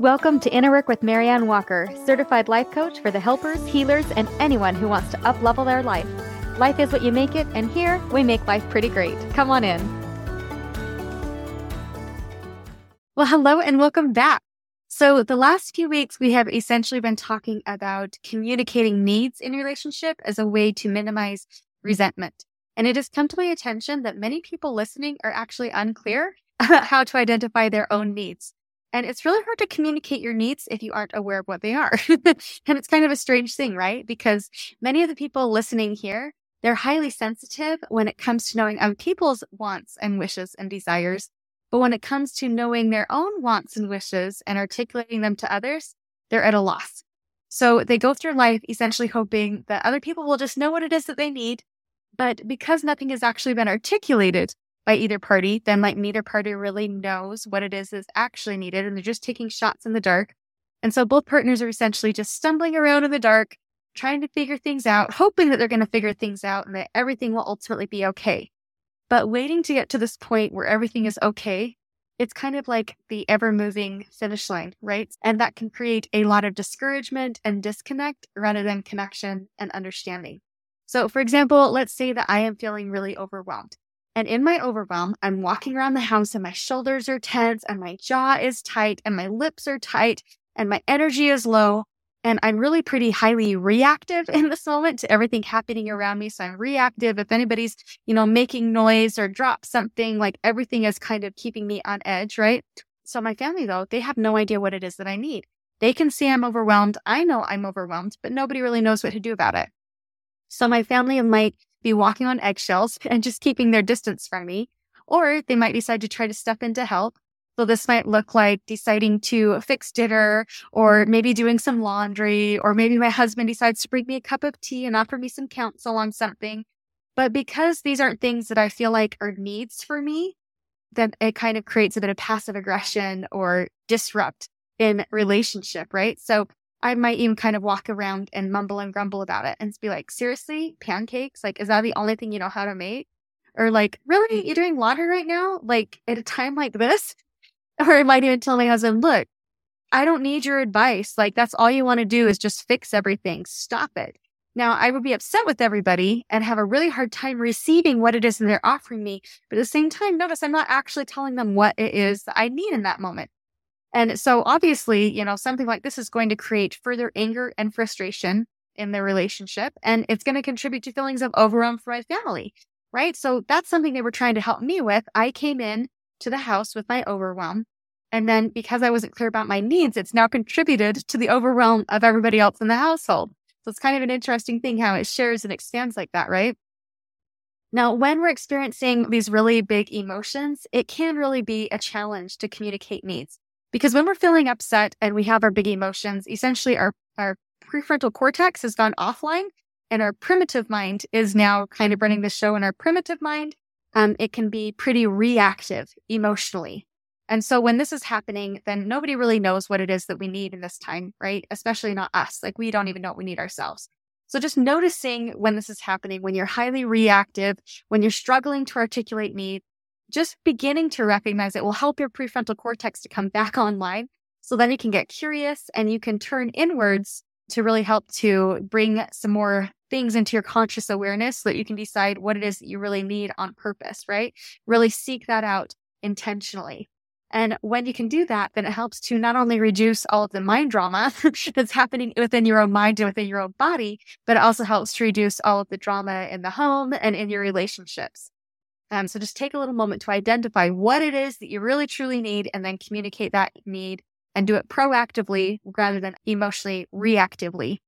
Welcome to Inner Work with Marianne Walker, certified life coach for the helpers, healers, and anyone who wants to uplevel their life. Life is what you make it, and here we make life pretty great. Come on in. Well, hello and welcome back. So, the last few weeks, we have essentially been talking about communicating needs in relationship as a way to minimize resentment. And it has come to my attention that many people listening are actually unclear how to identify their own needs. And it's really hard to communicate your needs if you aren't aware of what they are. and it's kind of a strange thing, right? Because many of the people listening here, they're highly sensitive when it comes to knowing other people's wants and wishes and desires. But when it comes to knowing their own wants and wishes and articulating them to others, they're at a loss. So they go through life essentially hoping that other people will just know what it is that they need. But because nothing has actually been articulated, by either party, then like neither party really knows what it is that's actually needed and they're just taking shots in the dark. And so both partners are essentially just stumbling around in the dark, trying to figure things out, hoping that they're going to figure things out and that everything will ultimately be okay. But waiting to get to this point where everything is okay, it's kind of like the ever moving finish line, right? And that can create a lot of discouragement and disconnect rather than connection and understanding. So, for example, let's say that I am feeling really overwhelmed. And in my overwhelm, I'm walking around the house and my shoulders are tense and my jaw is tight and my lips are tight and my energy is low. And I'm really pretty highly reactive in this moment to everything happening around me. So I'm reactive. If anybody's, you know, making noise or drop something, like everything is kind of keeping me on edge, right? So my family, though, they have no idea what it is that I need. They can see I'm overwhelmed. I know I'm overwhelmed, but nobody really knows what to do about it. So my family might be walking on eggshells and just keeping their distance from me. Or they might decide to try to step in to help. So this might look like deciding to fix dinner or maybe doing some laundry, or maybe my husband decides to bring me a cup of tea and offer me some counsel on something. But because these aren't things that I feel like are needs for me, then it kind of creates a bit of passive aggression or disrupt in relationship, right? So I might even kind of walk around and mumble and grumble about it and be like, seriously, pancakes? Like, is that the only thing you know how to make? Or like, really? You're doing laundry right now? Like at a time like this? Or I might even tell my husband, look, I don't need your advice. Like that's all you want to do is just fix everything. Stop it. Now I would be upset with everybody and have a really hard time receiving what it is that they're offering me. But at the same time, notice I'm not actually telling them what it is that I need in that moment. And so obviously, you know, something like this is going to create further anger and frustration in their relationship. And it's going to contribute to feelings of overwhelm for my family. Right. So that's something they were trying to help me with. I came in to the house with my overwhelm. And then because I wasn't clear about my needs, it's now contributed to the overwhelm of everybody else in the household. So it's kind of an interesting thing how it shares and expands like that, right? Now, when we're experiencing these really big emotions, it can really be a challenge to communicate needs. Because when we're feeling upset and we have our big emotions, essentially our, our prefrontal cortex has gone offline and our primitive mind is now kind of running the show. in our primitive mind, um, it can be pretty reactive emotionally. And so when this is happening, then nobody really knows what it is that we need in this time, right? Especially not us. Like we don't even know what we need ourselves. So just noticing when this is happening, when you're highly reactive, when you're struggling to articulate needs, just beginning to recognize it will help your prefrontal cortex to come back online. So then you can get curious and you can turn inwards to really help to bring some more things into your conscious awareness so that you can decide what it is that you really need on purpose, right? Really seek that out intentionally. And when you can do that, then it helps to not only reduce all of the mind drama that's happening within your own mind and within your own body, but it also helps to reduce all of the drama in the home and in your relationships. Um, so just take a little moment to identify what it is that you really truly need and then communicate that need and do it proactively rather than emotionally reactively.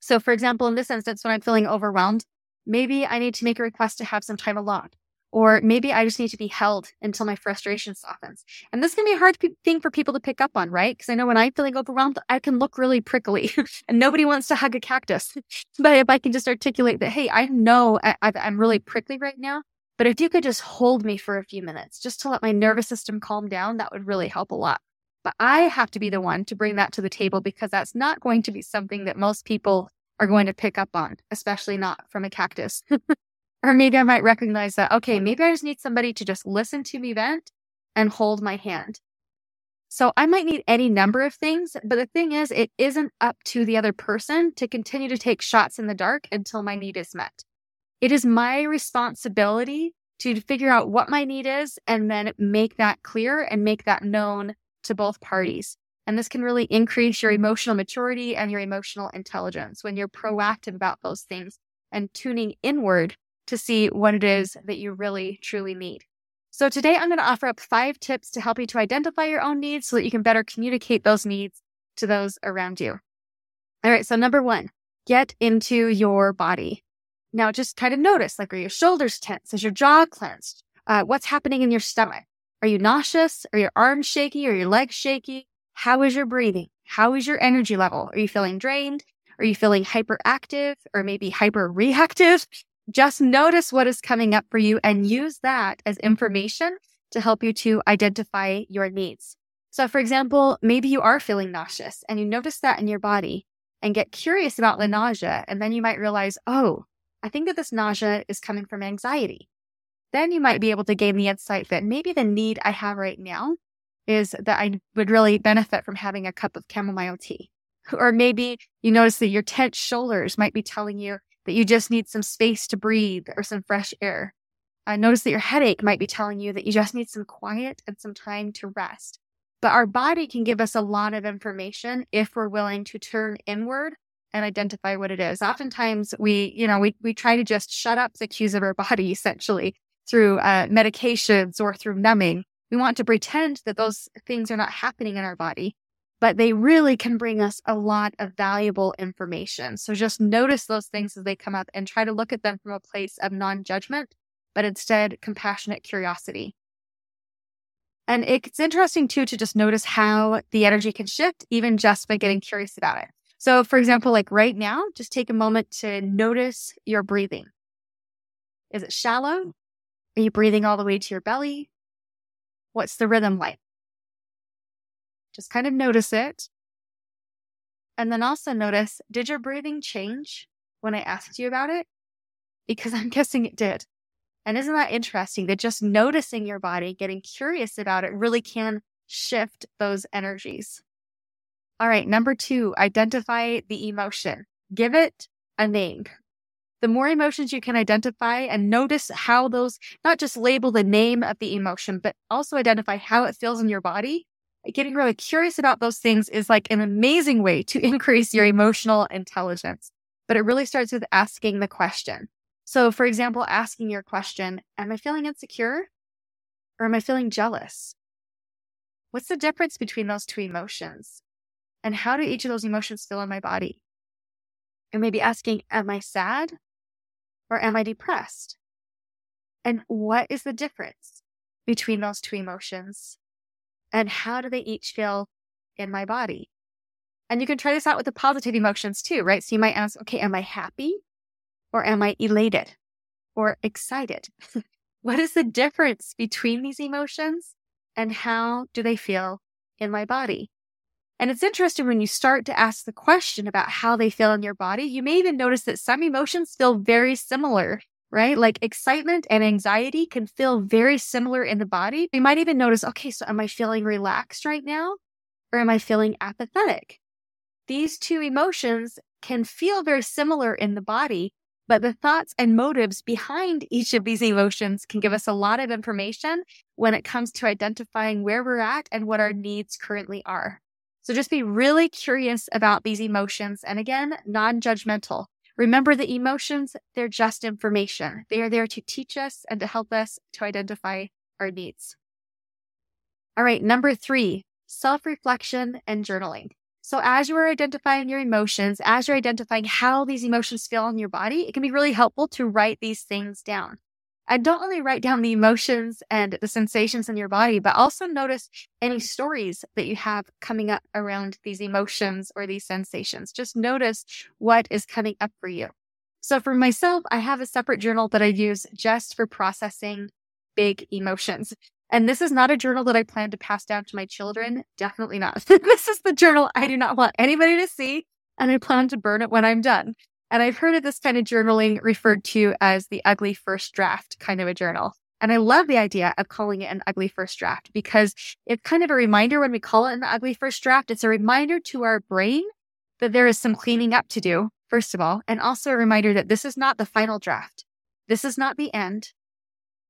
So, for example, in this instance, when I'm feeling overwhelmed, maybe I need to make a request to have some time alone. Or maybe I just need to be held until my frustration softens. And this can be a hard thing for people to pick up on, right? Because I know when I'm feeling overwhelmed, I can look really prickly and nobody wants to hug a cactus. but if I can just articulate that, hey, I know I, I'm really prickly right now, but if you could just hold me for a few minutes just to let my nervous system calm down, that would really help a lot. But I have to be the one to bring that to the table because that's not going to be something that most people are going to pick up on, especially not from a cactus. or maybe I might recognize that, okay, maybe I just need somebody to just listen to me vent and hold my hand. So I might need any number of things, but the thing is, it isn't up to the other person to continue to take shots in the dark until my need is met. It is my responsibility to figure out what my need is and then make that clear and make that known to both parties. And this can really increase your emotional maturity and your emotional intelligence when you're proactive about those things and tuning inward to see what it is that you really truly need. So today I'm going to offer up five tips to help you to identify your own needs so that you can better communicate those needs to those around you. All right. So number one, get into your body. Now just kind of notice, like, are your shoulders tense? Is your jaw clenched? Uh, what's happening in your stomach? Are you nauseous? Are your arms shaky? Are your legs shaky? How is your breathing? How is your energy level? Are you feeling drained? Are you feeling hyperactive or maybe hyper reactive? Just notice what is coming up for you and use that as information to help you to identify your needs. So, for example, maybe you are feeling nauseous and you notice that in your body and get curious about the nausea. And then you might realize, oh, I think that this nausea is coming from anxiety. Then you might be able to gain the insight that maybe the need I have right now is that I would really benefit from having a cup of chamomile tea. Or maybe you notice that your tense shoulders might be telling you that you just need some space to breathe or some fresh air. I notice that your headache might be telling you that you just need some quiet and some time to rest. But our body can give us a lot of information if we're willing to turn inward and identify what it is. Oftentimes we, you know, we, we try to just shut up the cues of our body essentially through uh, medications or through numbing. We want to pretend that those things are not happening in our body but they really can bring us a lot of valuable information. So just notice those things as they come up and try to look at them from a place of non judgment, but instead compassionate curiosity. And it's interesting too to just notice how the energy can shift even just by getting curious about it. So, for example, like right now, just take a moment to notice your breathing. Is it shallow? Are you breathing all the way to your belly? What's the rhythm like? Just kind of notice it. And then also notice did your breathing change when I asked you about it? Because I'm guessing it did. And isn't that interesting that just noticing your body, getting curious about it, really can shift those energies? All right, number two, identify the emotion. Give it a name. The more emotions you can identify and notice how those, not just label the name of the emotion, but also identify how it feels in your body, getting really curious about those things is like an amazing way to increase your emotional intelligence. But it really starts with asking the question. So, for example, asking your question, Am I feeling insecure or am I feeling jealous? What's the difference between those two emotions? And how do each of those emotions feel in my body? And maybe asking, Am I sad or am I depressed? And what is the difference between those two emotions? and how do they each feel in my body? And you can try this out with the positive emotions too, right? So you might ask, okay, am I happy or am I elated or excited? what is the difference between these emotions and how do they feel in my body? And it's interesting when you start to ask the question about how they feel in your body, you may even notice that some emotions feel very similar right? Like excitement and anxiety can feel very similar in the body. You might even notice, okay, so am I feeling relaxed right now or am I feeling apathetic? These two emotions can feel very similar in the body, but the thoughts and motives behind each of these emotions can give us a lot of information when it comes to identifying where we're at and what our needs currently are. So just be really curious about these emotions and again, non judgmental. Remember the emotions, they're just information. They are there to teach us and to help us to identify our needs. All right, number three, self reflection and journaling. So, as you are identifying your emotions, as you're identifying how these emotions feel in your body, it can be really helpful to write these things down. And don't only write down the emotions and the sensations in your body, but also notice any stories that you have coming up around these emotions or these sensations. Just notice what is coming up for you. So for myself, I have a separate journal that I use just for processing big emotions. And this is not a journal that I plan to pass down to my children. Definitely not. this is the journal I do not want anybody to see. And I plan to burn it when I'm done. And I've heard of this kind of journaling referred to as the ugly first draft kind of a journal. And I love the idea of calling it an ugly first draft because it's kind of a reminder when we call it an ugly first draft, it's a reminder to our brain that there is some cleaning up to do, first of all, and also a reminder that this is not the final draft. This is not the end.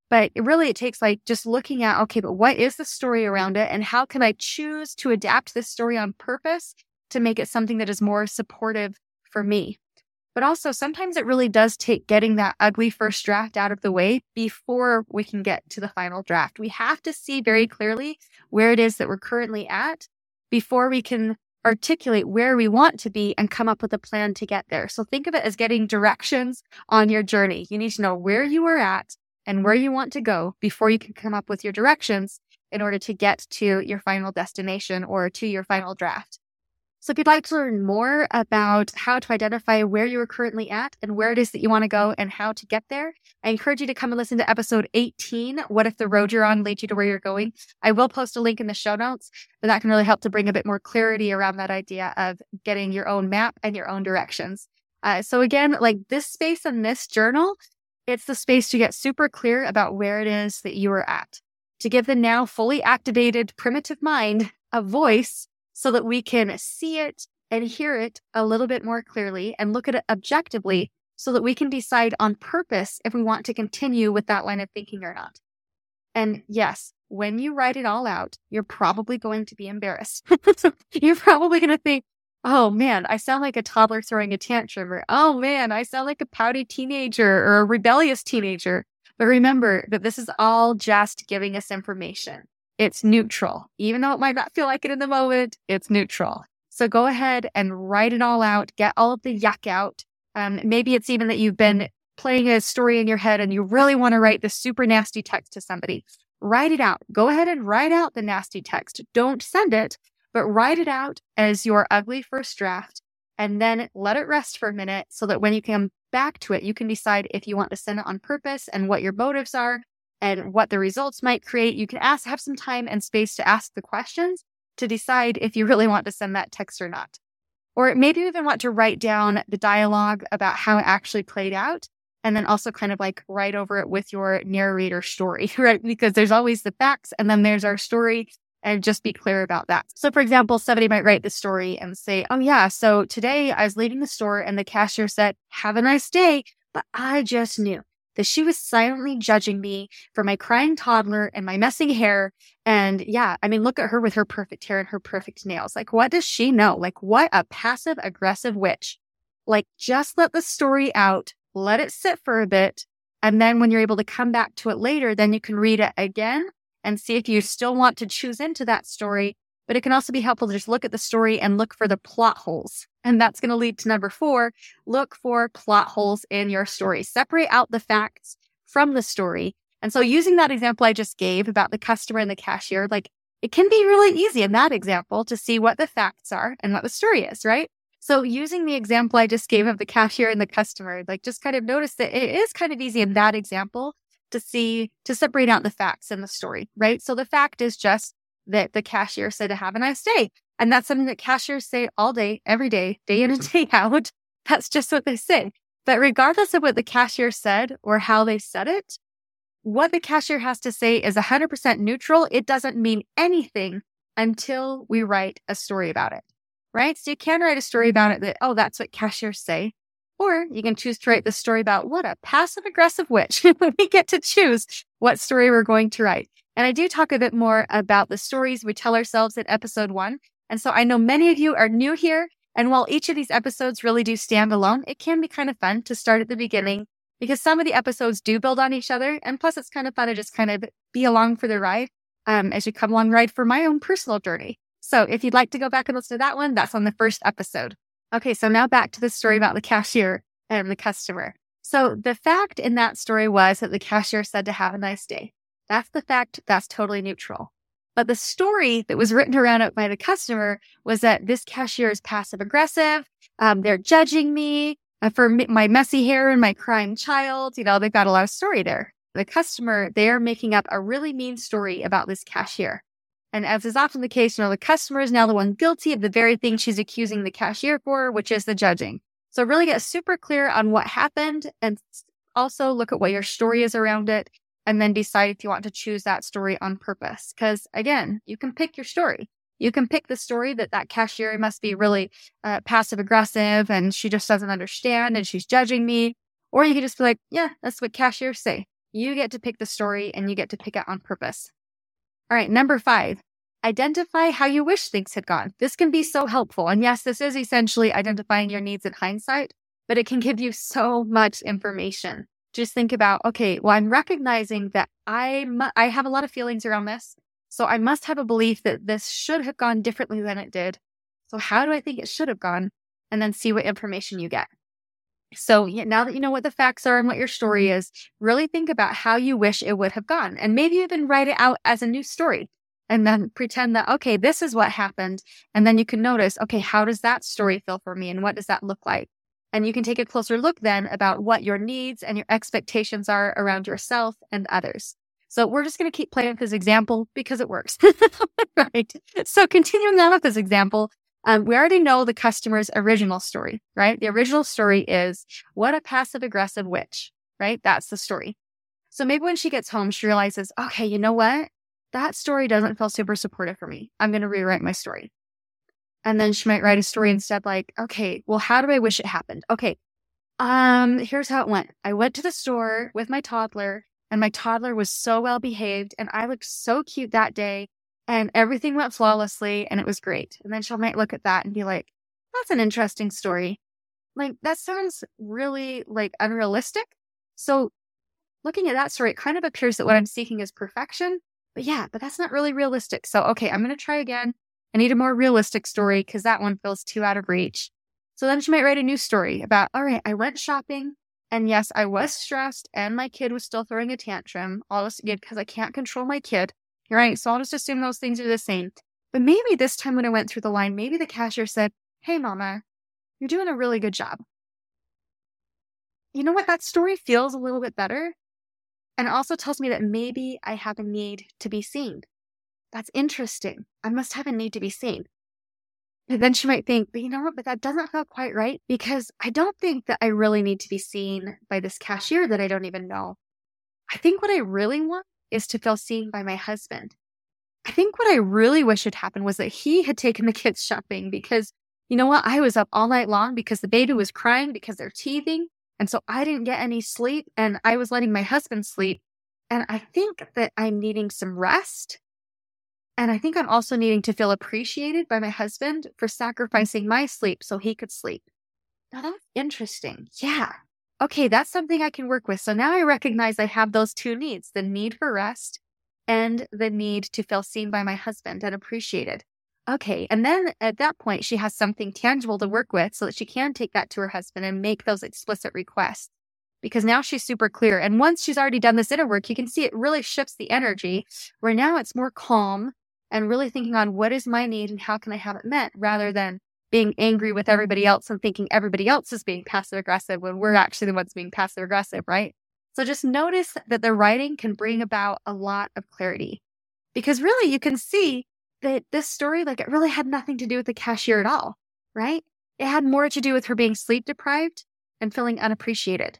But it really, it takes like just looking at, okay, but what is the story around it? And how can I choose to adapt this story on purpose to make it something that is more supportive for me? But also, sometimes it really does take getting that ugly first draft out of the way before we can get to the final draft. We have to see very clearly where it is that we're currently at before we can articulate where we want to be and come up with a plan to get there. So think of it as getting directions on your journey. You need to know where you are at and where you want to go before you can come up with your directions in order to get to your final destination or to your final draft. So if you'd like to learn more about how to identify where you are currently at and where it is that you want to go and how to get there, I encourage you to come and listen to episode 18. What if the road you're on leads you to where you're going? I will post a link in the show notes, but that can really help to bring a bit more clarity around that idea of getting your own map and your own directions. Uh, so again, like this space in this journal, it's the space to get super clear about where it is that you are at, to give the now fully activated primitive mind a voice so that we can see it and hear it a little bit more clearly and look at it objectively so that we can decide on purpose if we want to continue with that line of thinking or not. And yes, when you write it all out, you're probably going to be embarrassed. you're probably going to think, oh man, I sound like a toddler throwing a tantrum, or oh man, I sound like a pouty teenager or a rebellious teenager. But remember that this is all just giving us information. It's neutral. Even though it might not feel like it in the moment, it's neutral. So go ahead and write it all out, get all of the yuck out. Um, maybe it's even that you've been playing a story in your head and you really want to write this super nasty text to somebody. Write it out. Go ahead and write out the nasty text. Don't send it, but write it out as your ugly first draft and then let it rest for a minute so that when you come back to it, you can decide if you want to send it on purpose and what your motives are and what the results might create. You can ask, have some time and space to ask the questions to decide if you really want to send that text or not. Or maybe you even want to write down the dialogue about how it actually played out and then also kind of like write over it with your narrator story, right? Because there's always the facts and then there's our story and just be clear about that. So, for example, somebody might write the story and say, Oh, yeah, so today I was leaving the store and the cashier said, Have a nice day. But I just knew that she was silently judging me for my crying toddler and my messy hair. And yeah, I mean, look at her with her perfect hair and her perfect nails. Like, what does she know? Like, what a passive aggressive witch. Like, just let the story out, let it sit for a bit. And then when you're able to come back to it later, then you can read it again and see if you still want to choose into that story. But it can also be helpful to just look at the story and look for the plot holes and that's going to lead to number four look for plot holes in your story. Separate out the facts from the story. And so, using that example I just gave about the customer and the cashier, like it can be really easy in that example to see what the facts are and what the story is, right? So, using the example I just gave of the cashier and the customer, like just kind of notice that it is kind of easy in that example to see, to separate out the facts in the story, right? So, the fact is just that the cashier said to have a nice day. And that's something that cashiers say all day, every day, day in and mm-hmm. day out. That's just what they say. But regardless of what the cashier said or how they said it, what the cashier has to say is 100% neutral. It doesn't mean anything until we write a story about it, right? So you can write a story about mm-hmm. it that, oh, that's what cashiers say. Or you can choose to write the story about what a passive aggressive witch. we get to choose what story we're going to write. And I do talk a bit more about the stories we tell ourselves in episode one. And so I know many of you are new here. And while each of these episodes really do stand alone, it can be kind of fun to start at the beginning because some of the episodes do build on each other. And plus, it's kind of fun to just kind of be along for the ride um, as you come along ride for my own personal journey. So if you'd like to go back and listen to that one, that's on the first episode. Okay, so now back to the story about the cashier and the customer. So the fact in that story was that the cashier said to have a nice day. That's the fact. That's totally neutral. But the story that was written around it by the customer was that this cashier is passive aggressive. Um, they're judging me uh, for my messy hair and my crying child. You know, they've got a lot of story there. The customer, they are making up a really mean story about this cashier. And as is often the case, you know, the customer is now the one guilty of the very thing she's accusing the cashier for, which is the judging. So really get super clear on what happened and also look at what your story is around it and then decide if you want to choose that story on purpose. Because again, you can pick your story. You can pick the story that that cashier must be really uh, passive aggressive and she just doesn't understand and she's judging me. Or you can just be like, yeah, that's what cashiers say. You get to pick the story and you get to pick it on purpose. All right, number five, identify how you wish things had gone. This can be so helpful. And yes, this is essentially identifying your needs in hindsight, but it can give you so much information. Just think about, okay, well, I'm recognizing that I, mu- I have a lot of feelings around this. So I must have a belief that this should have gone differently than it did. So how do I think it should have gone? And then see what information you get. So now that you know what the facts are and what your story mm-hmm. is, really think about how you wish it would have gone. And maybe even write it out as a new story and then pretend that, okay, this is what happened. And then you can notice, okay, how does that story feel for me? And what does that look like? And you can take a closer look then about what your needs and your expectations are around yourself and others. So we're just going to keep playing with this example because it works. right. So continuing on with this example, um, we already know the customer's original story, right? The original story is what a passive aggressive witch, right? That's the story. So maybe when she gets home, she realizes, okay, you know what? That story doesn't feel super supportive for me. I'm going to rewrite my story. And then she might write a story instead like, okay, well, how do I wish it happened? Okay. Um, here's how it went. I went to the store with my toddler and my toddler was so well behaved and I looked so cute that day and everything went flawlessly and it was great. And then she might look at that and be like, that's an interesting story. Like that sounds really like unrealistic. So looking at that story, it kind of appears that what I'm seeking is perfection. But yeah, but that's not really realistic. So, okay, I'm going to try again. I need a more realistic story because that one feels too out of reach. So then she might write a new story about, all right, I went shopping and yes, I was stressed and my kid was still throwing a tantrum, all this again, because I can't control my kid. Right. So I'll just assume those things are the same. But maybe this time when I went through the line, maybe the cashier said, Hey, mama, you're doing a really good job. You know what? That story feels a little bit better. And also tells me that maybe I have a need to be seen. That's interesting. I must have a need to be seen. And then she might think, but you know what? But that doesn't feel quite right because I don't think that I really need to be seen by this cashier that I don't even know. I think what I really want is to feel seen by my husband. I think what I really wish had happened was that he had taken the kids shopping because you know what? I was up all night long because the baby was crying because they're teething. And so I didn't get any sleep and I was letting my husband sleep. And I think that I'm needing some rest. And I think I'm also needing to feel appreciated by my husband for sacrificing my sleep so he could sleep. Now that's interesting. Yeah okay, that's something I can work with. So now I recognize I have those two needs the need for rest and the need to feel seen by my husband and appreciated. Okay. And then at that point, she has something tangible to work with so that she can take that to her husband and make those explicit requests because now she's super clear. And once she's already done this inner work, you can see it really shifts the energy where now it's more calm and really thinking on what is my need and how can I have it met rather than being angry with everybody else and thinking everybody else is being passive aggressive when we're actually the ones being passive aggressive, right? So just notice that the writing can bring about a lot of clarity because really you can see that this story, like it really had nothing to do with the cashier at all, right? It had more to do with her being sleep deprived and feeling unappreciated.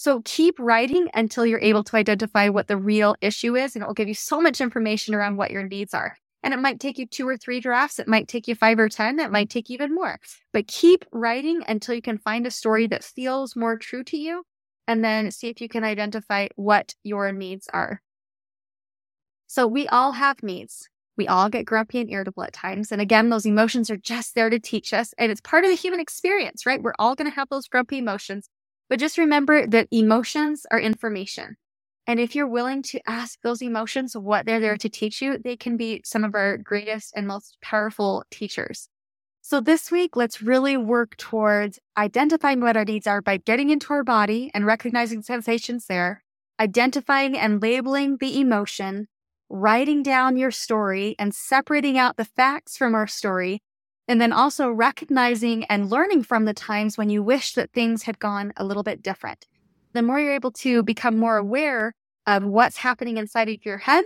So keep writing until you're able to identify what the real issue is, and it will give you so much information around what your needs are. And it might take you two or three drafts. It might take you five or 10. It might take even more. But keep writing until you can find a story that feels more true to you. And then see if you can identify what your needs are. So we all have needs. We all get grumpy and irritable at times. And again, those emotions are just there to teach us. And it's part of the human experience, right? We're all going to have those grumpy emotions. But just remember that emotions are information. And if you're willing to ask those emotions what they're there to teach you, they can be some of our greatest and most powerful teachers. So this week, let's really work towards identifying what our needs are by getting into our body and recognizing sensations there, identifying and labeling the emotion, writing down your story and separating out the facts from our story, and then also recognizing and learning from the times when you wish that things had gone a little bit different. The more you're able to become more aware of what's happening inside of your head,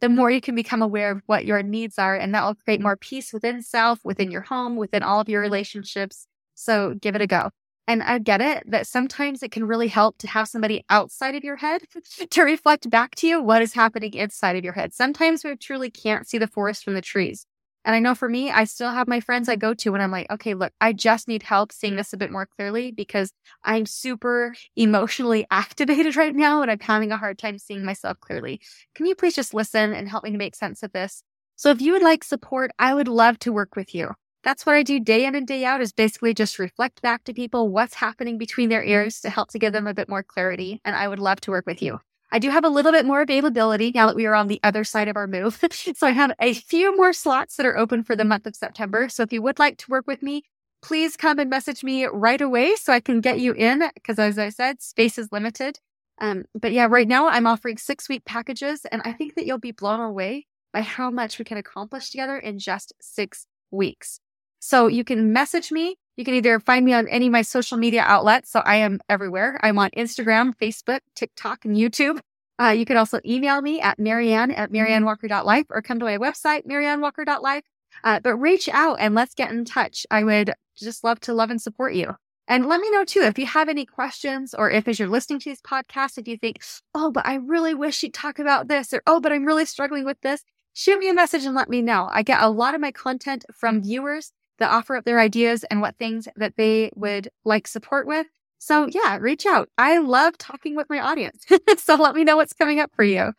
the more you can become aware of what your needs are. And that will create more peace within self, within your home, within all of your relationships. So give it a go. And I get it that sometimes it can really help to have somebody outside of your head to reflect back to you what is happening inside of your head. Sometimes we truly can't see the forest from the trees. And I know for me, I still have my friends I go to when I'm like, okay, look, I just need help seeing mm-hmm. this a bit more clearly because I'm super emotionally activated right now and I'm having a hard time seeing myself clearly. Can you please just listen and help me to make sense of this? So if you would like support, I would love to work with you. That's what I do day in and day out is basically just reflect back to people what's happening between their ears to help to give them a bit more clarity. And I would love to work with you. I do have a little bit more availability now that we are on the other side of our move. so I have a few more slots that are open for the month of September. So if you would like to work with me, please come and message me right away so I can get you in. Because as I said, space is limited. Um, but yeah, right now I'm offering six week packages, and I think that you'll be blown away by how much we can accomplish together in just six weeks. So you can message me. You can either find me on any of my social media outlets. So I am everywhere. I'm on Instagram, Facebook, TikTok, and YouTube. Uh, you can also email me at Marianne at mariannewalker.life or come to my website, mariannewalker.life. Uh, but reach out and let's get in touch. I would just love to love and support you. And let me know too if you have any questions or if as you're listening to these podcasts, if you think, oh, but I really wish you'd talk about this or oh, but I'm really struggling with this, shoot me a message and let me know. I get a lot of my content from viewers that offer up their ideas and what things that they would like support with. So yeah, reach out. I love talking with my audience. so let me know what's coming up for you.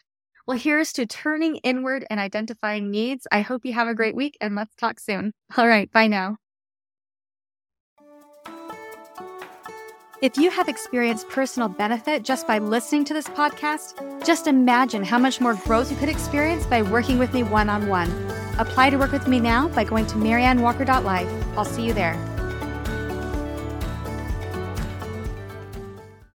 Well, here's to turning inward and identifying needs. I hope you have a great week and let's talk soon. All right. Bye now. If you have experienced personal benefit just by listening to this podcast, just imagine how much more growth you could experience by working with me one on one. Apply to work with me now by going to mariannewalker.life. I'll see you there.